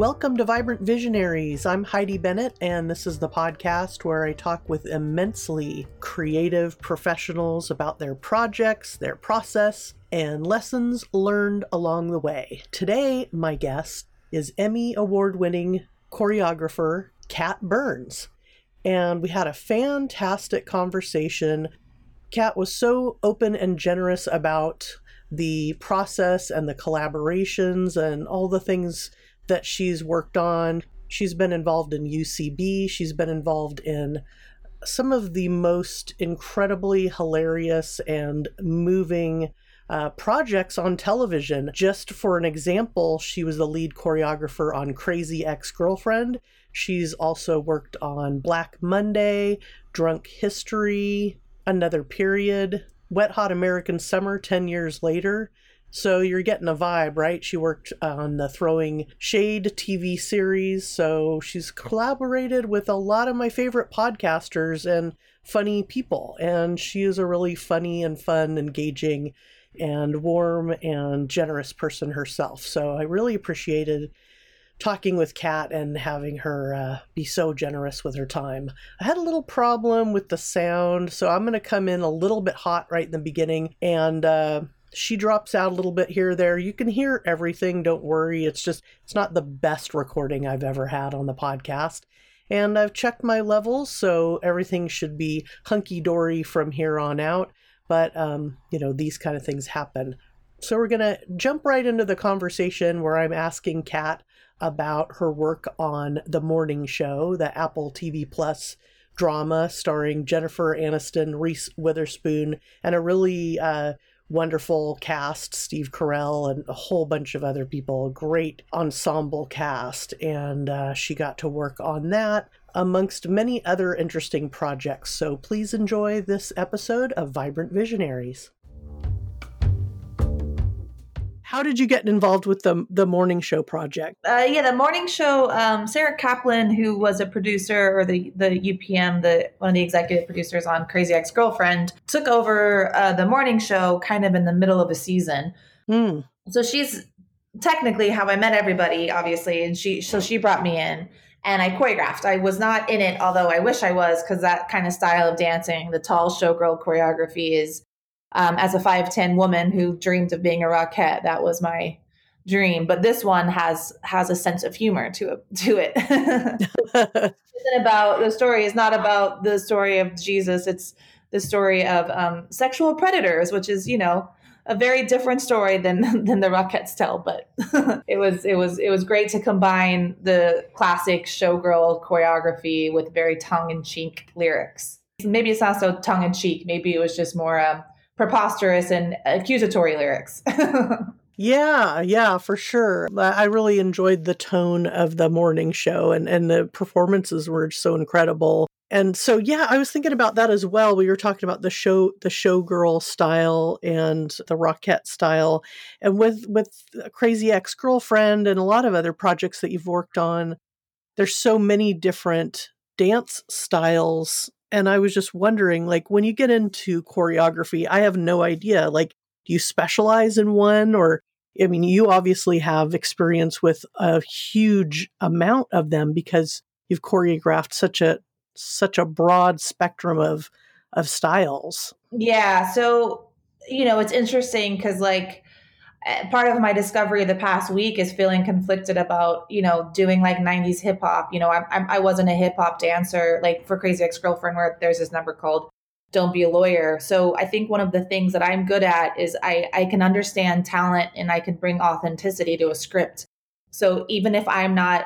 Welcome to Vibrant Visionaries. I'm Heidi Bennett, and this is the podcast where I talk with immensely creative professionals about their projects, their process, and lessons learned along the way. Today, my guest is Emmy Award winning choreographer Kat Burns. And we had a fantastic conversation. Kat was so open and generous about the process and the collaborations and all the things that she's worked on. She's been involved in UCB, she's been involved in some of the most incredibly hilarious and moving uh, projects on television. Just for an example, she was the lead choreographer on Crazy Ex Girlfriend. She's also worked on Black Monday, Drunk History, Another Period, Wet Hot American Summer 10 years later. So you're getting a vibe, right? She worked on the Throwing Shade TV series. So she's collaborated with a lot of my favorite podcasters and funny people. And she is a really funny and fun, engaging, and warm and generous person herself. So I really appreciated talking with Kat and having her uh, be so generous with her time. I had a little problem with the sound, so I'm going to come in a little bit hot right in the beginning and. Uh, she drops out a little bit here there. You can hear everything, don't worry. It's just, it's not the best recording I've ever had on the podcast. And I've checked my levels, so everything should be hunky dory from here on out. But, um, you know, these kind of things happen. So we're going to jump right into the conversation where I'm asking Kat about her work on The Morning Show, the Apple TV Plus drama starring Jennifer Aniston, Reese Witherspoon, and a really uh, wonderful cast Steve Carell and a whole bunch of other people. A great ensemble cast. And uh, she got to work on that amongst many other interesting projects. So please enjoy this episode of Vibrant Visionaries how did you get involved with the the morning show project? Uh, yeah, the morning show. Um, Sarah Kaplan, who was a producer or the the UPM, the one of the executive producers on Crazy Ex Girlfriend, took over uh, the morning show kind of in the middle of a season. Mm. So she's technically how I met everybody, obviously, and she so she brought me in and I choreographed. I was not in it, although I wish I was, because that kind of style of dancing, the tall showgirl choreography, is um, as a 5'10 woman who dreamed of being a rockette that was my dream. But this one has has a sense of humor to it to it. Isn't about the story is not about the story of jesus. It's the story of um, sexual predators which is you know a very different story than than the rockettes tell. But it was it was it was great to combine the classic showgirl choreography with very tongue-in-cheek lyrics. Maybe it's not so tongue-in-cheek. Maybe it was just more um, preposterous and accusatory lyrics. Yeah, yeah, for sure. I really enjoyed the tone of the morning show and, and the performances were so incredible. And so yeah, I was thinking about that as well. We were talking about the show the showgirl style and the rockette style. And with with Crazy Ex-Girlfriend and a lot of other projects that you've worked on, there's so many different dance styles and I was just wondering, like, when you get into choreography, I have no idea. Like, do you specialize in one? Or, I mean, you obviously have experience with a huge amount of them because you've choreographed such a such a broad spectrum of of styles. Yeah. So, you know, it's interesting because like Eh, part of my discovery the past week is feeling conflicted about you know doing like 90s hip hop you know I, I, I wasn't a hip hop dancer like for crazy ex-girlfriend where there's this number called don't be a lawyer. So i think one of the things that i'm good at is i i can understand talent and i can bring authenticity to a script. So even if i'm not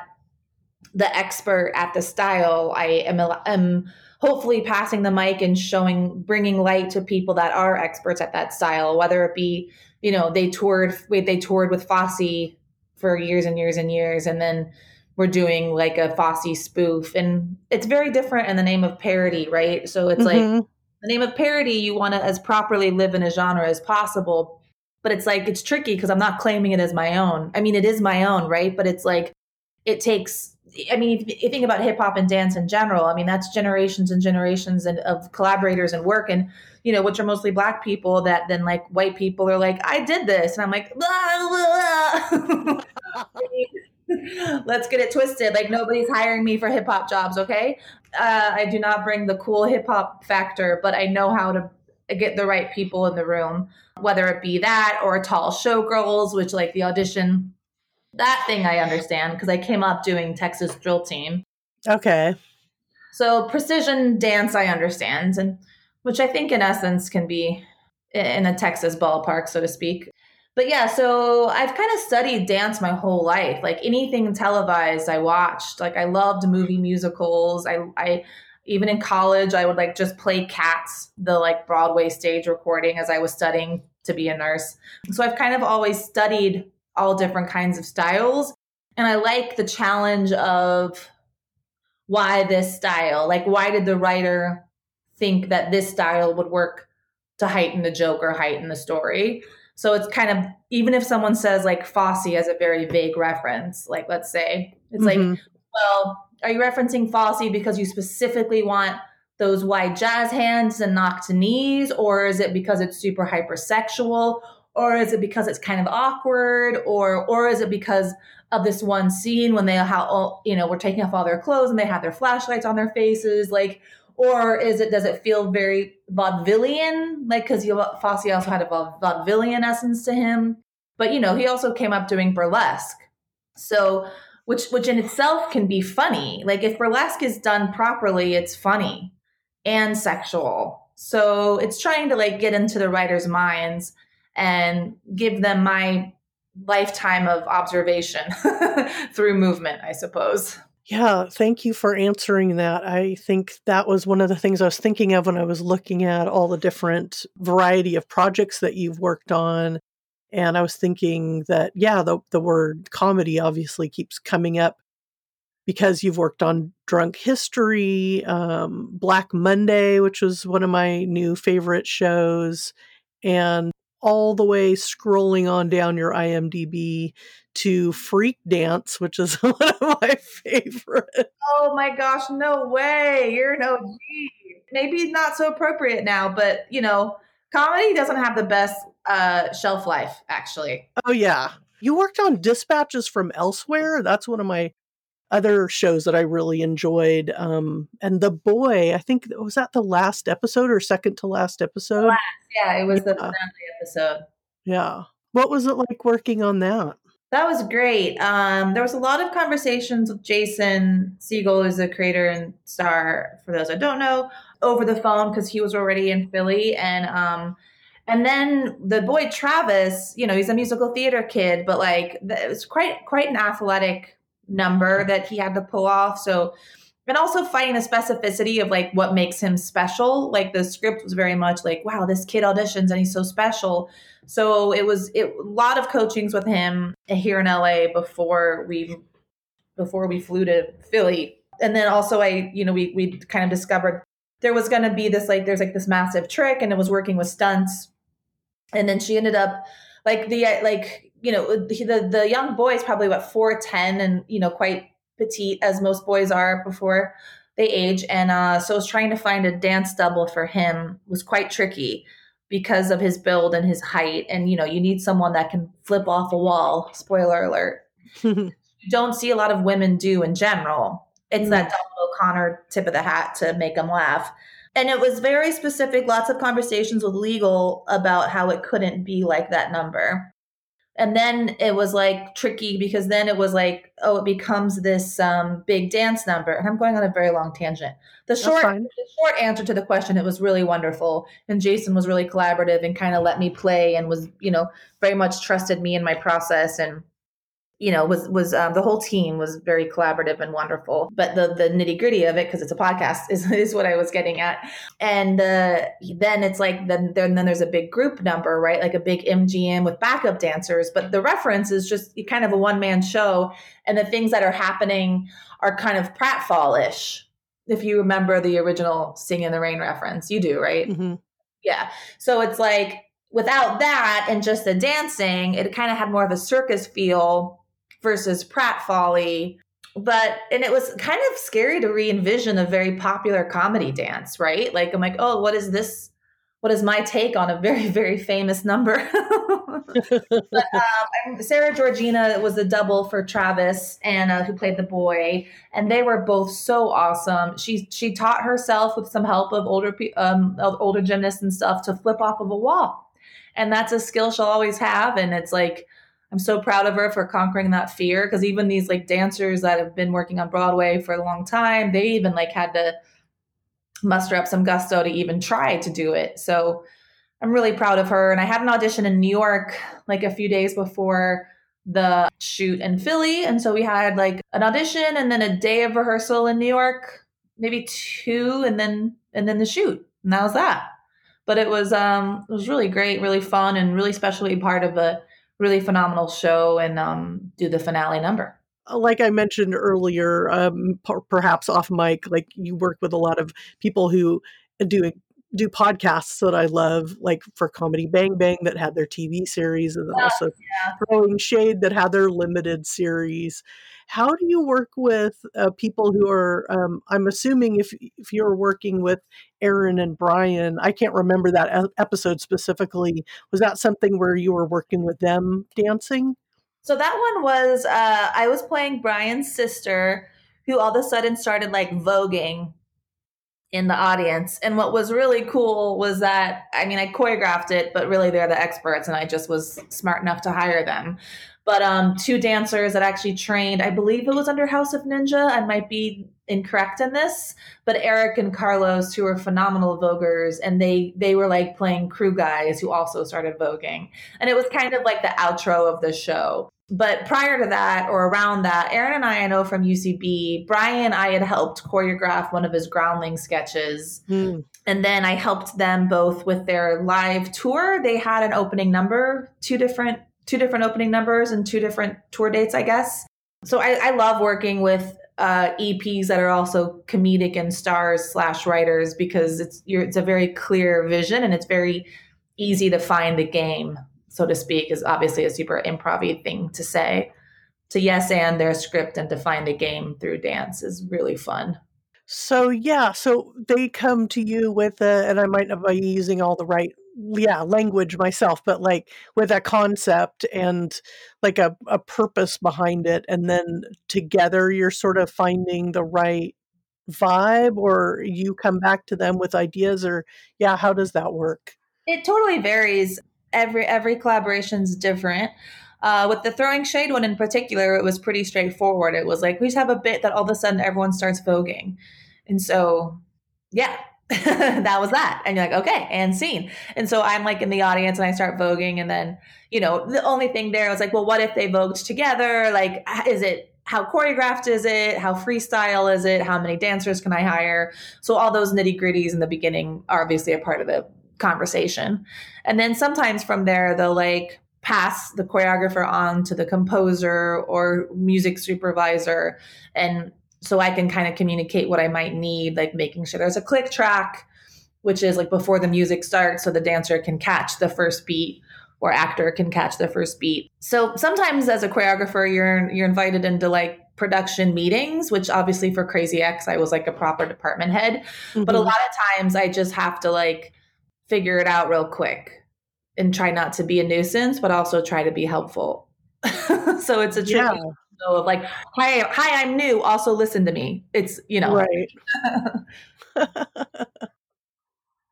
the expert at the style i am, am hopefully passing the mic and showing bringing light to people that are experts at that style whether it be you know, they toured they toured with Fosse for years and years and years, and then we're doing like a Fosse spoof, and it's very different in the name of parody, right? So it's mm-hmm. like the name of parody, you want to as properly live in a genre as possible, but it's like it's tricky because I'm not claiming it as my own. I mean, it is my own, right? But it's like it takes I mean, if you think about hip hop and dance in general, I mean, that's generations and generations and, of collaborators and work, and you know, which are mostly black people that then like white people are like, I did this, and I'm like, blah, blah. Let's get it twisted. Like nobody's hiring me for hip hop jobs, okay? Uh, I do not bring the cool hip hop factor, but I know how to get the right people in the room, whether it be that or tall showgirls, which like the audition, that thing I understand because I came up doing Texas drill team. Okay. So precision dance, I understand, and which I think in essence can be in a Texas ballpark, so to speak. But yeah, so I've kind of studied dance my whole life. Like anything televised, I watched. Like I loved movie musicals. I, I even in college, I would like just play Cats, the like Broadway stage recording, as I was studying to be a nurse. So I've kind of always studied all different kinds of styles, and I like the challenge of why this style. Like, why did the writer think that this style would work to heighten the joke or heighten the story? So it's kind of even if someone says like Fosse as a very vague reference, like let's say it's mm-hmm. like, well, are you referencing Fosse because you specifically want those wide jazz hands and knock to knees, or is it because it's super hypersexual, or is it because it's kind of awkward, or or is it because of this one scene when they how you know we're taking off all their clothes and they have their flashlights on their faces, like or is it does it feel very vaudevillian? Like because Fosse also had a vaudevillian essence to him. But you know he also came up doing burlesque. So which which in itself can be funny. Like if burlesque is done properly it's funny and sexual. So it's trying to like get into the writer's minds and give them my lifetime of observation through movement i suppose yeah, thank you for answering that. I think that was one of the things I was thinking of when I was looking at all the different variety of projects that you've worked on. And I was thinking that, yeah, the, the word comedy obviously keeps coming up because you've worked on Drunk History, um, Black Monday, which was one of my new favorite shows, and all the way scrolling on down your IMDb to Freak Dance, which is one of my favorite. Oh my gosh, no way. You're no G. Maybe not so appropriate now, but you know, comedy doesn't have the best uh, shelf life, actually. Oh yeah. You worked on Dispatches from Elsewhere. That's one of my other shows that I really enjoyed. Um, and The Boy, I think was that the last episode or second to last episode? Last, yeah, it was yeah. the finale episode. Yeah. What was it like working on that? That was great. Um, there was a lot of conversations with Jason Segel, who's the creator and star, for those I don't know, over the phone because he was already in Philly. And um, and then the boy Travis, you know, he's a musical theater kid, but like it was quite quite an athletic number that he had to pull off. So and also finding the specificity of like what makes him special. Like the script was very much like, wow, this kid auditions and he's so special. So it was it, a lot of coachings with him here in LA before we before we flew to Philly. And then also I, you know, we we kind of discovered there was going to be this like there's like this massive trick and it was working with stunts. And then she ended up like the like you know the the young boy is probably what 410 and you know quite petite as most boys are before they age and uh so I was trying to find a dance double for him was quite tricky because of his build and his height. And, you know, you need someone that can flip off a wall. Spoiler alert. you don't see a lot of women do in general. It's mm. that Donald O'Connor tip of the hat to make them laugh. And it was very specific, lots of conversations with legal about how it couldn't be like that number and then it was like tricky because then it was like oh it becomes this um, big dance number. And i'm going on a very long tangent. The short the short answer to the question it was really wonderful. And jason was really collaborative and kind of let me play and was you know very much trusted me in my process and you know was was um, the whole team was very collaborative and wonderful. But the the nitty gritty of it because it's a podcast is, is what i was getting at. And uh, then it's like then, then then there's a big group number right? Like a big mgm with backup dancers. But the reference is just kind of a one-man show. And the things that are happening are kind of pratfallish if you remember the original Singin' in the Rain reference. You do right? Mm-hmm. yeah. So it's like without that and just the dancing it kind of had more of a circus feel versus pratfally but and it was kind of scary to re-envision a very popular comedy dance right like i'm like oh what is this what is my take on a very very famous number. but, um, Sarah Georgina was the double for Travis and uh, who played the boy, and they were both so awesome. She she taught herself with some help of older um, older gymnasts and stuff to flip off of a wall, and that's a skill she'll always have. And it's like I'm so proud of her for conquering that fear because even these like dancers that have been working on Broadway for a long time, they even like had to muster up some gusto to even try to do it. So I'm really proud of her. And I had an audition in New York like a few days before the shoot in Philly. And so we had like an audition and then a day of rehearsal in New York, maybe two, and then and then the shoot. And that was that. But it was um it was really great, really fun, and really special to be part of a really phenomenal show and um do the finale number like I mentioned earlier, um, p- perhaps off mic, like you work with a lot of people who do do podcasts that I love, like for Comedy Bang Bang that had their TV series, and oh, also yeah. Throwing Shade that had their limited series. How do you work with uh, people who are? Um, I'm assuming if if you're working with Erin and Bryan, I can't remember that episode specifically. Was that something where you were working with them dancing? So that one was uh, I was playing Bryan's sister, who all of a sudden started like voguing in the audience. And what was really cool was that I mean I choreographed it, but really they're the experts, and I just was smart enough to hire them. But um, two dancers that actually trained, I believe it was under House of Ninja. I might be incorrect in this, but Eric and Carlos, who are phenomenal voguers, and they they were like playing crew guys who also started voguing, and it was kind of like the outro of the show. But prior to that, or around that, Erin and I, I know from UCB, Bryan, I had helped choreograph one of his groundling sketches. Mm. And then I helped them both with their live tour. They had an opening number, two different two different opening numbers and two different tour dates, I guess. So I, I love working with uh, EPs that are also comedic and stars slash writers because it's it's a very clear vision and it's very easy to find the game so to speak, is obviously a super improv thing to say. To yes and their script and to find a game through dance is really fun. So yeah, so they come to you with a, and I might not be using all the right yeah language myself but like with a concept and like a, a purpose behind it and then together you're sort of finding the right vibe or you come back to them with ideas or yeah how does that work it totally varies every every collaboration's different. Uh, with the throwing shade one in particular, it was pretty straightforward. It was like we just have a bit that all of a sudden everyone starts voguing, and so yeah, that was that. And you're like, okay, and scene. And so I'm like in the audience and I start voguing, and then you know the only thing there was like, well, what if they vogued together? Like, is it how choreographed is it? How freestyle is it? How many dancers can I hire? So all those nitty gritties in the beginning are obviously a part of the conversation. And then sometimes from there, they'll like pass the choreographer on to the composer or music supervisor. And so I can kind of communicate what I might need, like making sure there's a click track, which is like before the music starts, so the dancer can catch the first beat or actor can catch the first beat. So sometimes as a choreographer, you're you're invited into like production meetings, which obviously for Crazy Ex, I was like a proper department head. Mm-hmm. But a mm-hmm. lot of times I just have to like figure it out real quick and try not to be a nuisance, but also try to be helpful. so it's a tricky yeah. of like, hi, hi, I'm new. Also listen to me. It's you know right.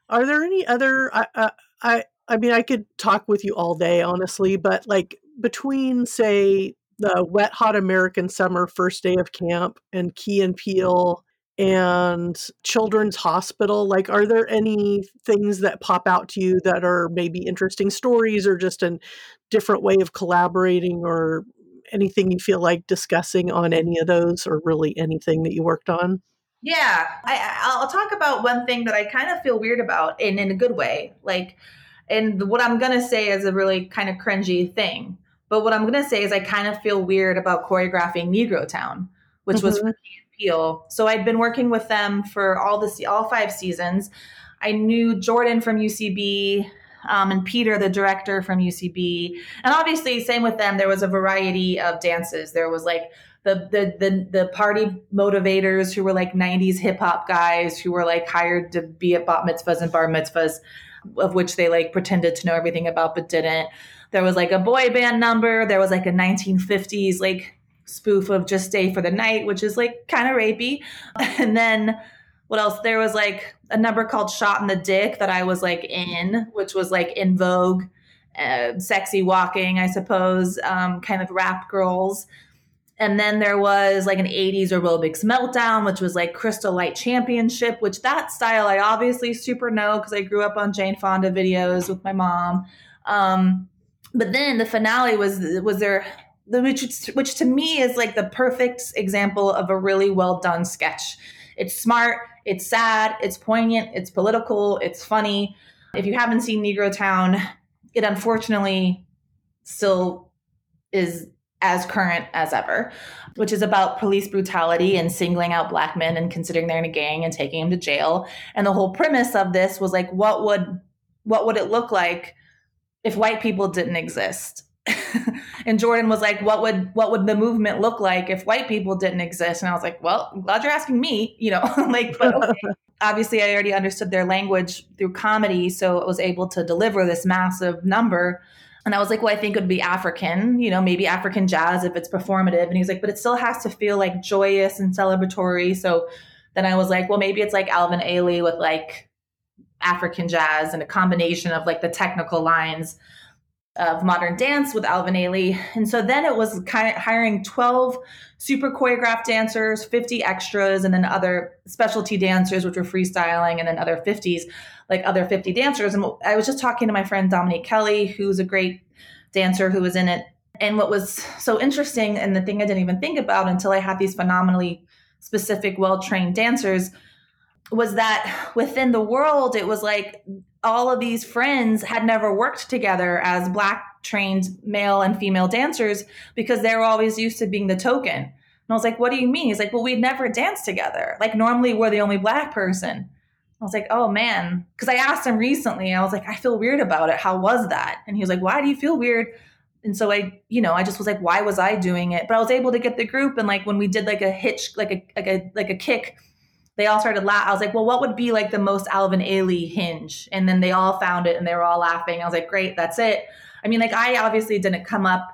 Are there any other? I, I I mean, I could talk with you all day, honestly, but like between say the wet hot American summer first day of camp and Key and Peele and Children's Hospital? Like, are there any things that pop out to you that are maybe interesting stories or just a different way of collaborating or anything you feel like discussing on any of those or really anything that you worked on? Yeah, I, will talk about one thing that I kind of feel weird about and in a good way. Like, and what I'm going to say is a really kind of cringy thing. But what I'm going to say is I kind of feel weird about choreographing Negro Town, which mm-hmm. was So I'd been working with them for all the all five seasons. I knew Jordan from UCB um, and Peter, the director from UCB, and obviously, same with them. There was a variety of dances. There was like the the the, the party motivators who were like '90s hip hop guys who were like hired to be at bat mitzvahs and bar mitzvahs. of which they like pretended to know everything about but didn't. There was like a boy band number. There was like a 1950s like spoof of Just Stay for the Night, which is like kind of rapey. And then what else? There was like a number called Shot in the Dick that I was like in, which was like in vogue, uh, sexy walking, I suppose, um, kind of rap girls. And then there was like an 80s aerobics meltdown, which was like Crystal Light Championship, which that style I obviously super know because I grew up on Jane Fonda videos with my mom. Um, but then the finale was was there which which to me is like the perfect example of a really well done sketch. It's smart, it's sad, it's poignant, it's political, it's funny. If you haven't seen Negro Town, it unfortunately still is as current as ever, which is about police brutality and singling out black men and considering they're in a gang and taking them to jail. And the whole premise of this was like, what would what would it look like if white people didn't exist? and Jordan was like, "What would what would the movement look like if white people didn't exist?" And I was like, "Well, I'm glad you're asking me." You know, like, but okay. obviously, I already understood their language through comedy, so I was able to deliver this massive number. And I was like, "Well, I think it would be African. You know, maybe African jazz if it's performative." And he was like, "But it still has to feel like joyous and celebratory." So then I was like, "Well, maybe it's like Alvin Ailey with like." African jazz and a combination of like the technical lines of modern dance with Alvin Ailey. And so then it was kind of hiring 12 super choreographed dancers, 50 extras, and then other specialty dancers, which were freestyling, and then other 50s, like other 50 dancers. And I was just talking to my friend Dominique Kelly, who's a great dancer who was in it. And what was so interesting, and the thing I didn't even think about until I had these phenomenally specific, well trained dancers, was that within the world, it was like all of these friends had never worked together as black trained male and female dancers because they were always used to being the token. And I was like, what do you mean? He's like, well, we'd never danced together. Like normally we're the only black person. I was like, oh man. Cause I asked him recently, I was like, I feel weird about it. How was that? And he was like, why do you feel weird? And so I, you know, I just was like, why was I doing it? But I was able to get the group and like when we did like a hitch, like a like a like a kick they all started laughing. I was like, well, what would be like the most Alvin Ailey hinge? And then they all found it and they were all laughing. I was like, great, that's it. I mean, like, I obviously didn't come up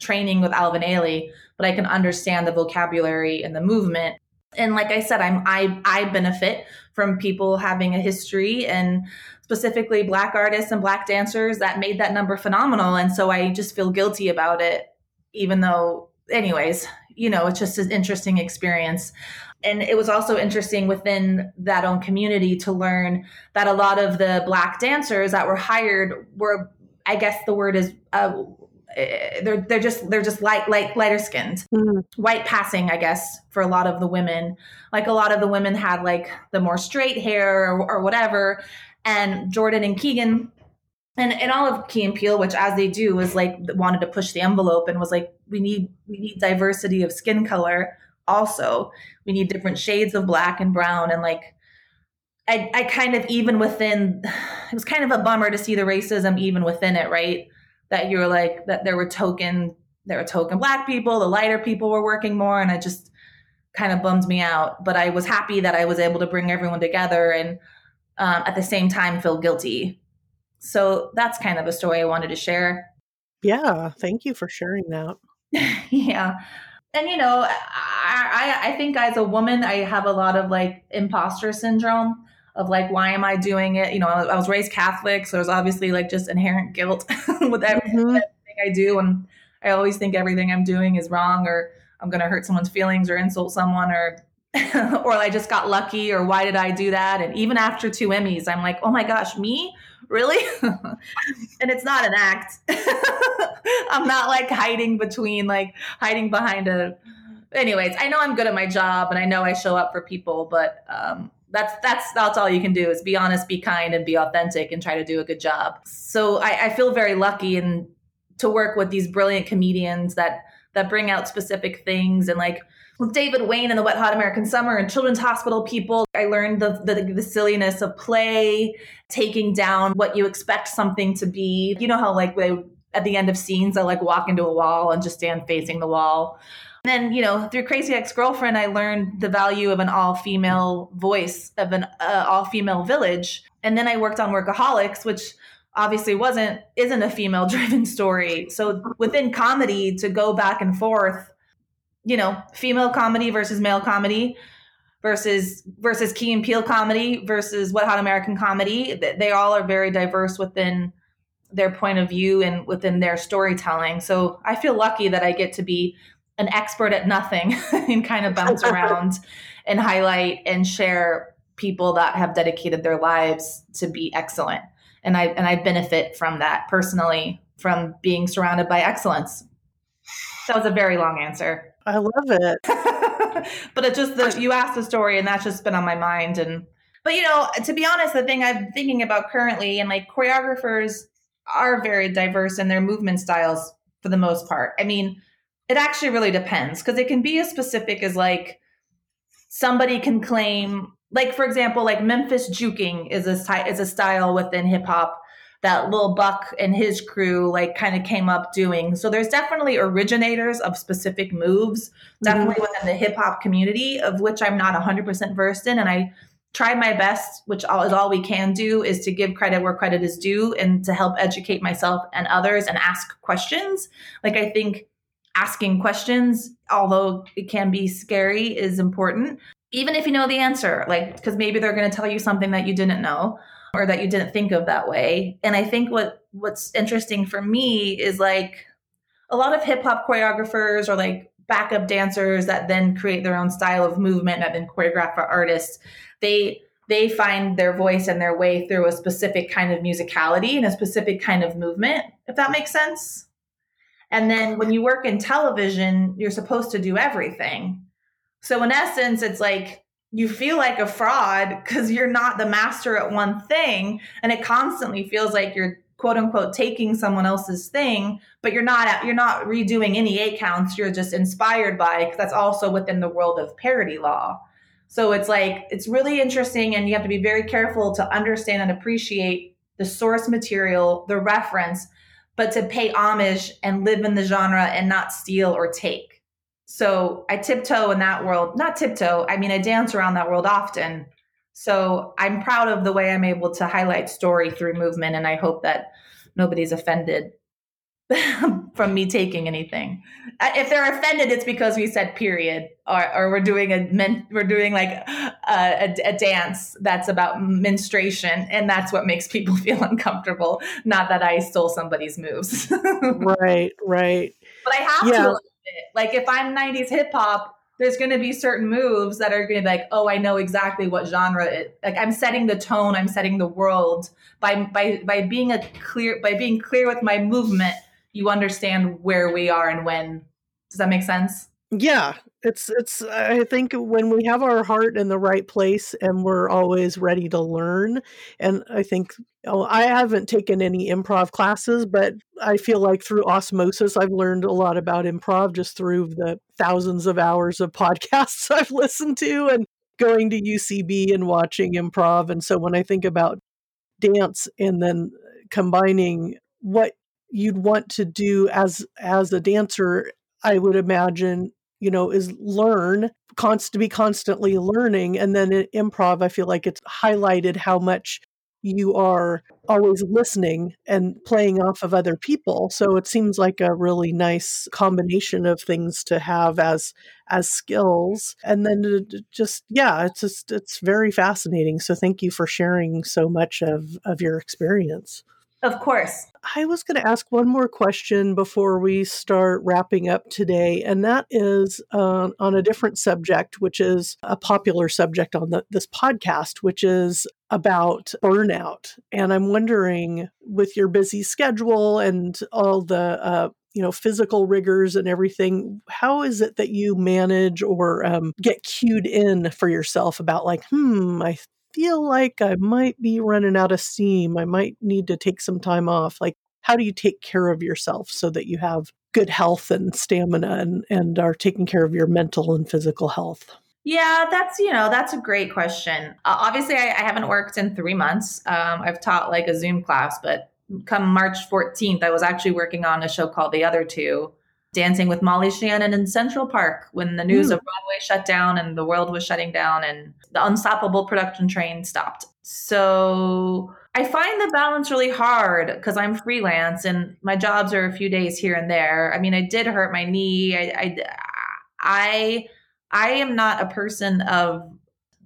training with Alvin Ailey, but I can understand the vocabulary and the movement. And like I said, I'm I I benefit from people having a history and specifically black artists and black dancers that made that number phenomenal. And so I just feel guilty about it, even though, anyways, you know, it's just an interesting experience and it was also interesting within that own community to learn that a lot of the black dancers that were hired were i guess the word is uh, they're they're just they're just light light lighter skinned. Mm. white passing i guess for a lot of the women. Like a lot of the women had like the more straight hair or, or whatever. And jordan and keegan and and all of Key and Peele, which as they do, was like wanted to push the envelope and was like, we need we need diversity of skin color also we need different shades of black and brown and like I, I kind of even within it was kind of a bummer to see the racism even within it right? That you're like that there were token there were token black people the lighter people were working more and it just kind of bummed me out. But i was happy that i was able to bring everyone together and um, at the same time feel guilty. So that's kind of a story i wanted to share. Yeah thank you for sharing that. Yeah and you know I, I think as a woman i have a lot of like imposter syndrome of like why am i doing it? You know i was raised catholic so there's obviously like just inherent guilt with everything, mm-hmm. everything i do. And i always think everything i'm doing is wrong or i'm going to hurt someone's feelings or insult someone or or i just got lucky or why did i do that? And even after two emmys i'm like oh my gosh me really? and it's not an act. I'm not like hiding between, like hiding behind a. Anyways, I know I'm good at my job and I know I show up for people, but um, that's that's that's all you can do is be honest, be kind, and be authentic, and try to do a good job. So I, I feel very lucky and to work with these brilliant comedians that that bring out specific things and like with David Wain and the Wet Hot American Summer and Children's Hospital people, I learned the, the, the silliness of play, taking down what you expect something to be. You know how like they at the end of scenes I like walk into a wall and just stand facing the wall. then, you know, through Crazy Ex Girlfriend, I learned the value of an all female voice, of an uh, all female village. And then I worked on Workaholics, which obviously wasn't isn't a female driven story so within comedy to go back and forth you know female comedy versus male comedy versus versus key and Peele comedy versus wet hot american comedy they all are very diverse within their point of view and within their storytelling so i feel lucky that i get to be an expert at nothing and kind of bounce around and highlight and share people that have dedicated their lives to be excellent and I and I benefit from that personally from being surrounded by excellence. That was a very long answer. I love it. but it just the you asked the story and that's just been on my mind and but you know, to be honest, the thing I'm thinking about currently and like choreographers are very diverse in their movement styles for the most part. I mean, it actually really depends because it can be as specific as like somebody can claim like for example, like Memphis juking is a is a style within hip hop that Lil Buck and his crew like kind of came up doing. So there's definitely originators of specific moves, definitely mm-hmm. within the hip hop community, of which I'm not 100% versed in, and I try my best, which is all we can do, is to give credit where credit is due and to help educate myself and others and ask questions. Like I think asking questions, although it can be scary, is important even if you know the answer, like, because maybe they're going to tell you something that you didn't know or that you didn't think of that way. And I think what what's interesting for me is like a lot of hip hop choreographers or like backup dancers that then create their own style of movement that then choreograph for artists. They they find their voice and their way through a specific kind of musicality and a specific kind of movement, if that makes sense. And then when you work in television, you're supposed to do everything. So in essence, it's like you feel like a fraud because you're not the master at one thing. And it constantly feels like you're quote unquote taking someone else's thing, but you're not you're not redoing any eight counts. You're just inspired by because that's also within the world of parody law. So it's like it's really interesting, and you have to be very careful to understand and appreciate the source material, the reference, but to pay homage and live in the genre and not steal or take. So I tiptoe in that world, not tiptoe, I mean, I dance around that world often. So I'm proud of the way I'm able to highlight story through movement. And I hope that nobody's offended from me taking anything. Uh, if they're offended, it's because we said period, or, or we're doing a men, we're doing like a, a, a, dance that's about menstruation, and that's what makes people feel uncomfortable. Not that I stole somebody's moves. right, right. But I have yeah. to it. Like if I'm 90s hip hop, there's going to be certain moves that are going to be like, oh, I know exactly what genre it. Like I'm setting the tone, I'm setting the world by by by being a clear by being clear with my movement. You understand where we are and when. Does that make sense? Yeah, it's it's I think when we have our heart in the right place and we're always ready to learn and I think oh, I haven't taken any improv classes but I feel like through osmosis I've learned a lot about improv just through the thousands of hours of podcasts I've listened to and going to UCB and watching improv. And so when I think about dance and then combining what you'd want to do as as a dancer I would imagine you know, is learn, const to be constantly learning. And then in improv, I feel like it's highlighted how much you are always listening and playing off of other people. So it seems like a really nice combination of things to have as as skills. And then just yeah it's just it's very fascinating. So thank you for sharing so much of of your experience of course. I was going to ask one more question before we start wrapping up today, and that is uh, on a different subject, which is a popular subject on the, this podcast, which is about burnout. And I'm wondering, with your busy schedule and all the uh, you know physical rigors and everything how is it that you manage or um, get cued in for yourself about like hmm i feel like I might be running out of steam. I might need to take some time off. Like, how do you take care of yourself so that you have good health and stamina and, and are taking care of your mental and physical health? Yeah, that's you know that's a great question. Uh, obviously, I, I, haven't worked in three months. Um, I've taught like a Zoom class, but come March 14th, I was actually working on a show called The Other Two, dancing with Molly Shannon in Central Park when the news Mm. of Broadway shut down and the world was shutting down and the unstoppable production train stopped. So I find the balance really hard because I'm freelance and my jobs are a few days here and there. I mean, I did hurt my knee. I, I, I, I am not a person of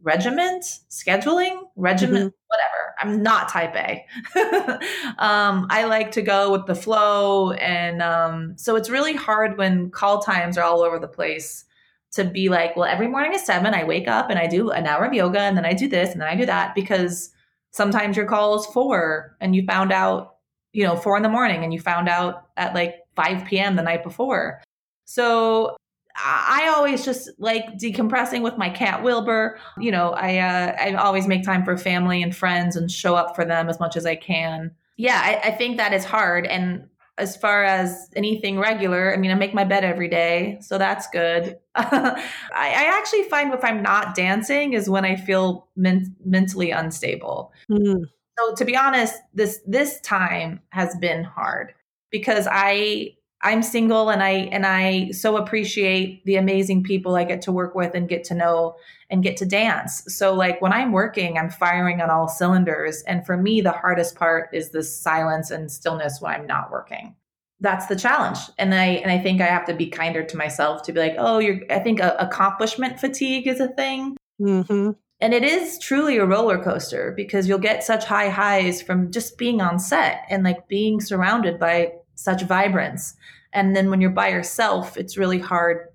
regiment, scheduling, regiment, whatever. I'm not type A. um, I like to go with the flow. And um, so it's really hard when call times are all over the place to be like, well, every morning at seven, I wake up and I do an hour of yoga and then I do this and then I do that because sometimes your call is four and you found out, you know, four in the morning and you found out at like 5 p.m. the night before. So I always just like decompressing with my cat Wilbur. You know, I uh, I always make time for family and friends and show up for them as much as I can. Yeah, I, I think that is hard. And as far as anything regular, I mean, I make my bed every day, so that's good. I, I actually find if I'm not dancing is when I feel men- mentally unstable. Mm. So to be honest, this this time has been hard because I I'm single and I and I so appreciate the amazing people I get to work with and get to know and get to dance. So like when I'm working, I'm firing on all cylinders and for me the hardest part is the silence and stillness when I'm not working. That's the challenge. And I and I think I have to be kinder to myself to be like, "Oh, you're I think uh, accomplishment fatigue is a thing." hmm And it is truly a roller coaster because you'll get such high highs from just being on set and like being surrounded by such vibrance. And then when you're by yourself, it's really hard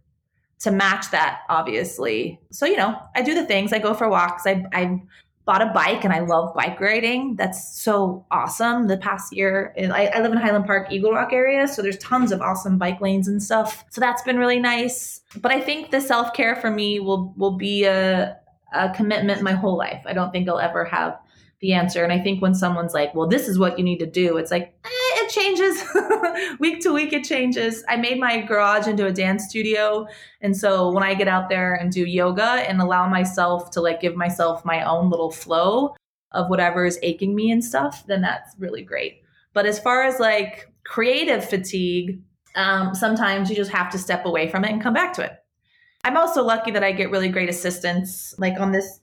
to match that, obviously. So, you know, I do the things, I go for walks. I, I bought a bike and I love bike riding. That's so awesome. The past year, I, I live in Highland Park, Eagle Rock area. So there's tons of awesome bike lanes and stuff. So that's been really nice. But I think the self care for me will, will be a, a commitment my whole life. I don't think I'll ever have the answer. And I think when someone's like, well, this is what you need to do, it's like, eh, changes week to week. It changes. I made my garage into a dance studio. And so when I get out there and do yoga and allow myself to like give myself my own little flow of whatever is aching me and stuff, then that's really great. But as far as like creative fatigue, um, sometimes you just have to step away from it and come back to it. I'm also lucky that I get really great assistance. Like on this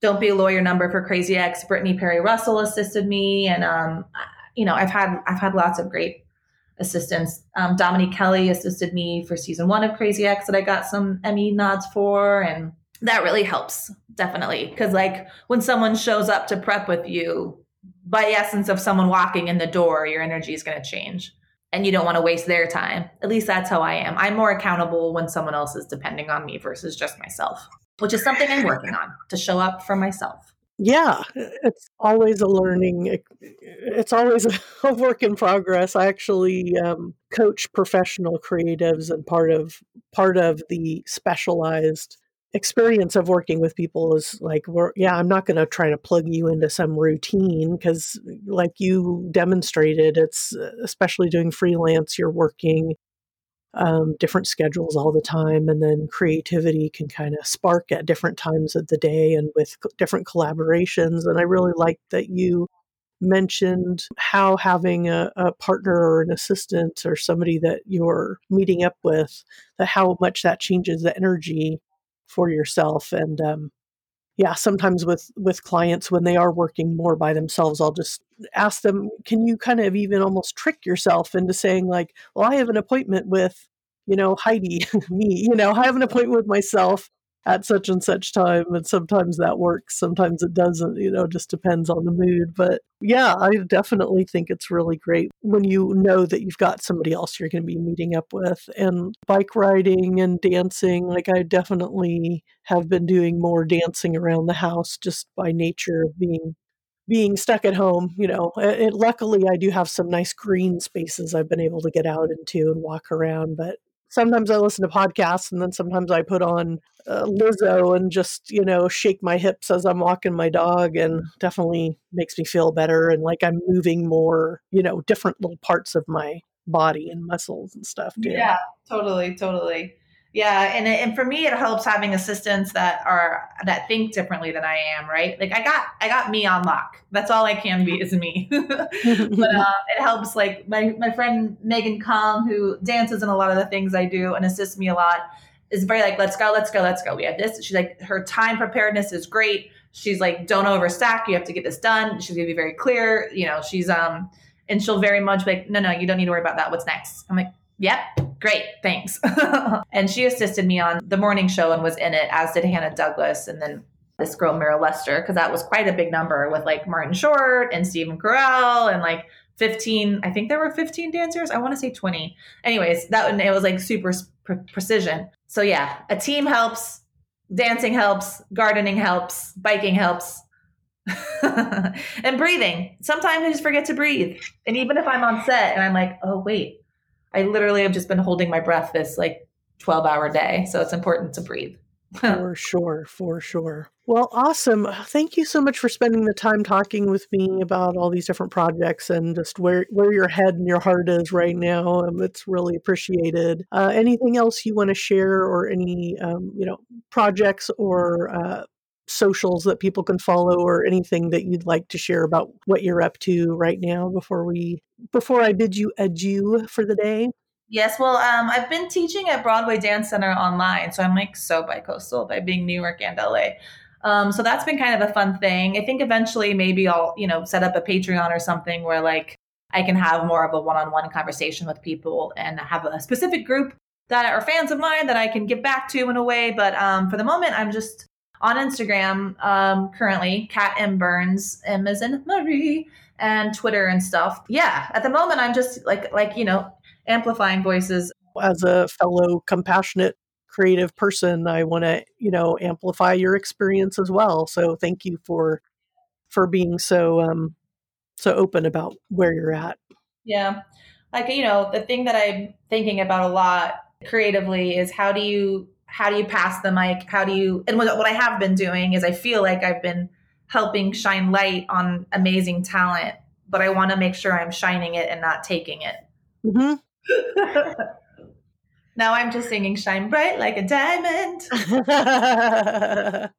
don't be a lawyer number for crazy ex brittany perry russell assisted me and um, you know i've had i've had lots of great assistance um, dominique kelly assisted me for season one of crazy Ex that i got some emmy nods for and that really helps definitely. Because like when someone shows up to prep with you by essence of someone walking in the door your energy is going to change and you don't want to waste their time. At least that's how i am. I'm more accountable when someone else is depending on me versus just myself which is something I'm working on to show up for myself. Yeah, it's always a learning. It's always a work in progress. I actually um, coach professional creatives, and part of part of the specialized experience of working with people is like, we're, yeah, I'm not going to try to plug you into some routine because, like you demonstrated, it's especially doing freelance. You're working um, different schedules all the time, and then creativity can kind of spark at different times of the day and with co- different collaborations. And I really like that you mentioned how having a, a partner or an assistant or somebody that you're meeting up with, that how much that changes the energy for yourself. And um, yeah, sometimes with with clients when they are working more by themselves, I'll just ask them, can you kind of even almost trick yourself into saying like, well, I have an appointment with, you know, Heidi, me, you know, I have an appointment with myself at such and such time and sometimes that works sometimes it doesn't you know just depends on the mood but yeah i definitely think it's really great when you know that you've got somebody else you're going to be meeting up with and bike riding and dancing like i definitely have been doing more dancing around the house just by nature of being being stuck at home, you know, it, luckily I do have some nice green spaces I've been able to get out into and walk around. But sometimes I listen to podcasts and then sometimes I put on uh, Lizzo and just, you know, shake my hips as I'm walking my dog and definitely makes me feel better and like I'm moving more, you know, different little parts of my body and muscles and stuff too. Yeah, totally, totally. Yeah, and and for me, it helps having assistants that are that think differently than I am. Right? Like I got I got me on lock. That's all I can be is me. but uh, it helps. Like my my friend Megan Kong, who dances in a lot of the things I do and assists me a lot, is very like, let's go, let's go, let's go. We have this. She's like, her time preparedness is great. She's like, don't overstack. You have to get this done. She's gonna be very clear. You know, she's um, and she'll very much be like, no, no, you don't need to worry about that. What's next? I'm like, yep, great, thanks. and she assisted me on the morning show and was in it, as did Hannah Douglas, and then this girl Meryl Lester, because that was quite a big number with like Martin Short and Stephen Carell and like 15 i think there were 15 dancers. I want to say 20 anyways that one, it was like super pre- precision. So yeah a team helps dancing helps gardening helps biking helps. And breathing. Sometimes i just forget to breathe. And even if i'm on set and i'm like oh wait i literally have just been holding my breath this like 12 hour day so it's important to breathe for sure, for sure. Well, awesome. Thank you so much for spending the time talking with me about all these different projects and just where where your head and your heart is right now. Um, it's really appreciated. Uh, anything else you want to share, or any um, you know projects or uh, socials that people can follow, or anything that you'd like to share about what you're up to right now before we before I bid you adieu for the day. Yes, well, um, I've been teaching at Broadway Dance Center online, so I'm like so bi-coastal by being New York and LA. Um, so that's been kind of a fun thing. I think eventually maybe I'll, you know, set up a Patreon or something where like I can have more of a one-on-one conversation with people and have a specific group that are fans of mine that I can give back to in a way. But um, for the moment, I'm just on Instagram um, currently, Kat M Burns, M as in Marie, and Twitter and stuff. Yeah, at the moment, I'm just like like you know amplifying voices. As a fellow compassionate creative person, I want to, you know, amplify your experience as well. So thank you for for being so um so open about where you're at. Yeah. Like you know, the thing that I'm thinking about a lot creatively is how do you how do you pass the mic? How do you and what, what I have been doing is I feel like I've been helping shine light on amazing talent, but I want to make sure I'm shining it and not taking it. Mm-hmm. now I'm just singing Shine Bright Like a Diamond.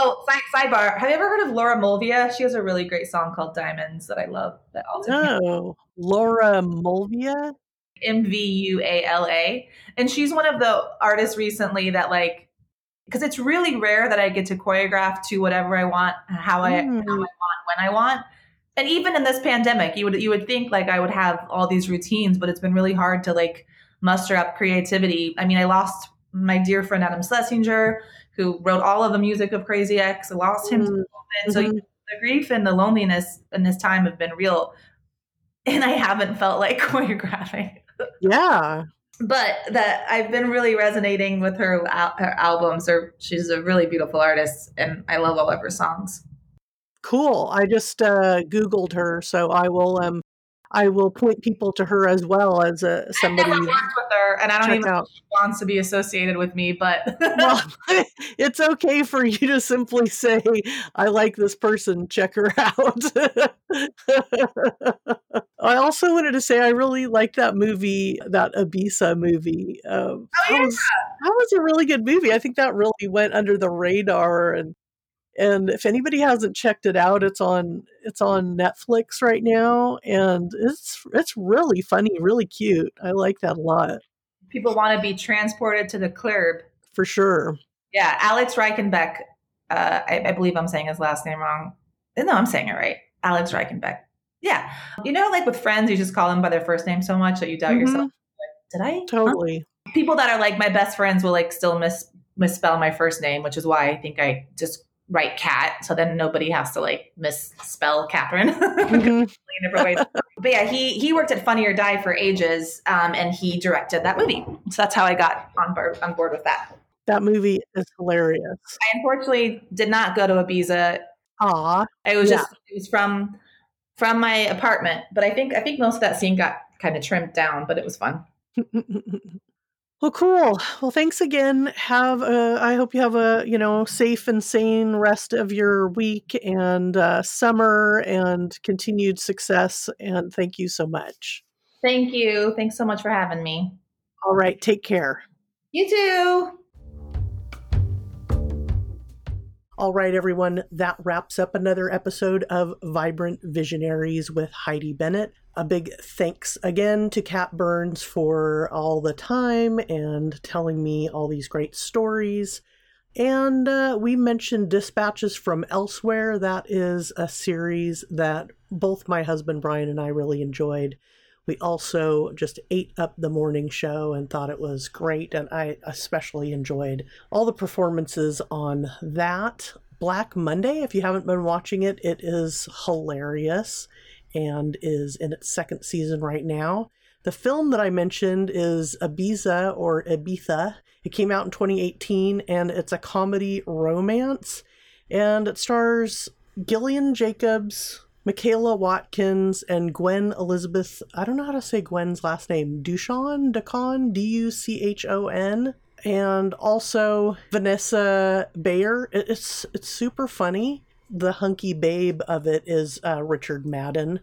oh, side, sidebar. Have you ever heard of Laura Mvula? She has a really great song called Diamonds that I love. That also no. Laura Mvula? M V U A L A. And she's one of the artists recently that like because it's really rare that I get to choreograph to whatever I want, how I, mm. how I want, when I want. And even in this pandemic you would you would think like i would have all these routines but it's been really hard to like muster up creativity. I mean i lost my dear friend adam schlesinger who wrote all of the music of crazy Ex i lost him mm-hmm. so the grief and the loneliness in this time have been real. And i haven't felt like choreographing yeah but that I've been really resonating with her her albums. Or she's a really beautiful artist, and I love all of her songs. Cool. I just uh, Googled her, so I will um I will point people to her as well as uh, somebody. I worked with her, and I don't even know she wants to be associated with me, but well, it's okay for you to simply say, "I like this person. Check her out." I also wanted to say I really liked that movie, that Ibiza movie. Um, oh, yeah. that, was, that was a really good movie. I think that really went under the radar and and if anybody hasn't checked it out it's on it's on netflix right now and it's it's really funny really cute. I like that a lot. People want to be transported to the club for sure. Yeah alex Richanbach uh, I, I, believe i'm saying his last name wrong. No i'm saying it right. Alex Richanbach. Yeah. You know like with friends you just call them by their first name so much that you doubt mm-hmm. yourself. Did i totally. Huh? people that are like my best friends will like still miss misspell my first name which is why i think i just write cat so then nobody has to like misspell catherine. Mm-hmm. but yeah he he worked at funny or die for ages um, and he directed that movie. So that's how i got on board on board with that. That movie is hilarious. I unfortunately did not go to ibiza. Ah it was yeah. just it was from from my apartment but i think i think most of that scene got kind of trimmed down but it was fun Well, cool. Well, thanks again. Have a, I hope you have a you know safe and sane rest of your week and uh, summer and continued success. And thank you so much. Thank you. Thanks so much for having me. All right. Take care. You too. All right, everyone, that wraps up another episode of Vibrant Visionaries with Heidi Bennett. A big thanks again to Kat Burns for all the time and telling me all these great stories. And uh, we mentioned Dispatches from Elsewhere. That is a series that both my husband Bryan and I really enjoyed. We also just ate up the morning show and thought it was great, and I especially enjoyed all the performances on that. Black Monday, if you haven't been watching it, it is hilarious and is in its second season right now. The film that I mentioned is Ibiza or Ibiza. It came out in 2018 and it's a comedy romance and it stars Gillian Jacobs, Michaela Watkins and Gwen Elizabeth. I don't know how to say Gwen's last name. Duchon, Ducon, D U C H O N, and also Vanessa Bayer. It's it's super funny. The hunky babe of it is uh, Richard Madden,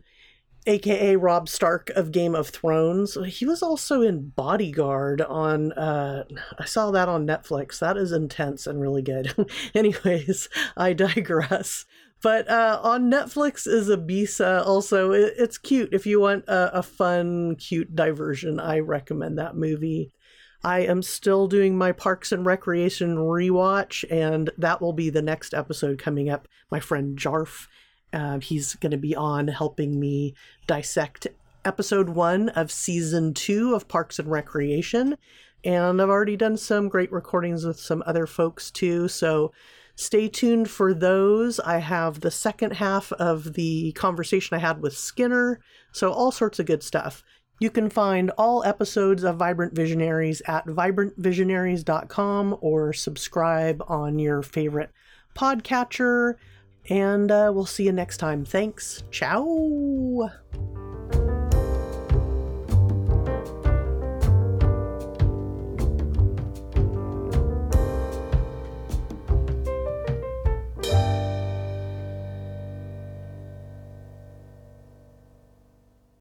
aka Robb Stark of Game of Thrones. He was also in Bodyguard on. Uh, I saw that on Netflix. That is intense and really good. Anyways, I digress. But uh, on Netflix is Ibiza. Also, it, it's cute. If you want a, a fun, cute diversion, I recommend that movie. I am still doing my Parks and Recreation rewatch, and that will be the next episode coming up. My friend Jarf, uh, he's going to be on helping me dissect episode one of season two of Parks and Recreation. And I've already done some great recordings with some other folks too. So Stay tuned for those. I have the second half of the conversation I had with Skinner, so all sorts of good stuff. You can find all episodes of Vibrant Visionaries at vibrantvisionaries.com or subscribe on your favorite podcatcher. And uh, we'll see you next time. Thanks. Ciao.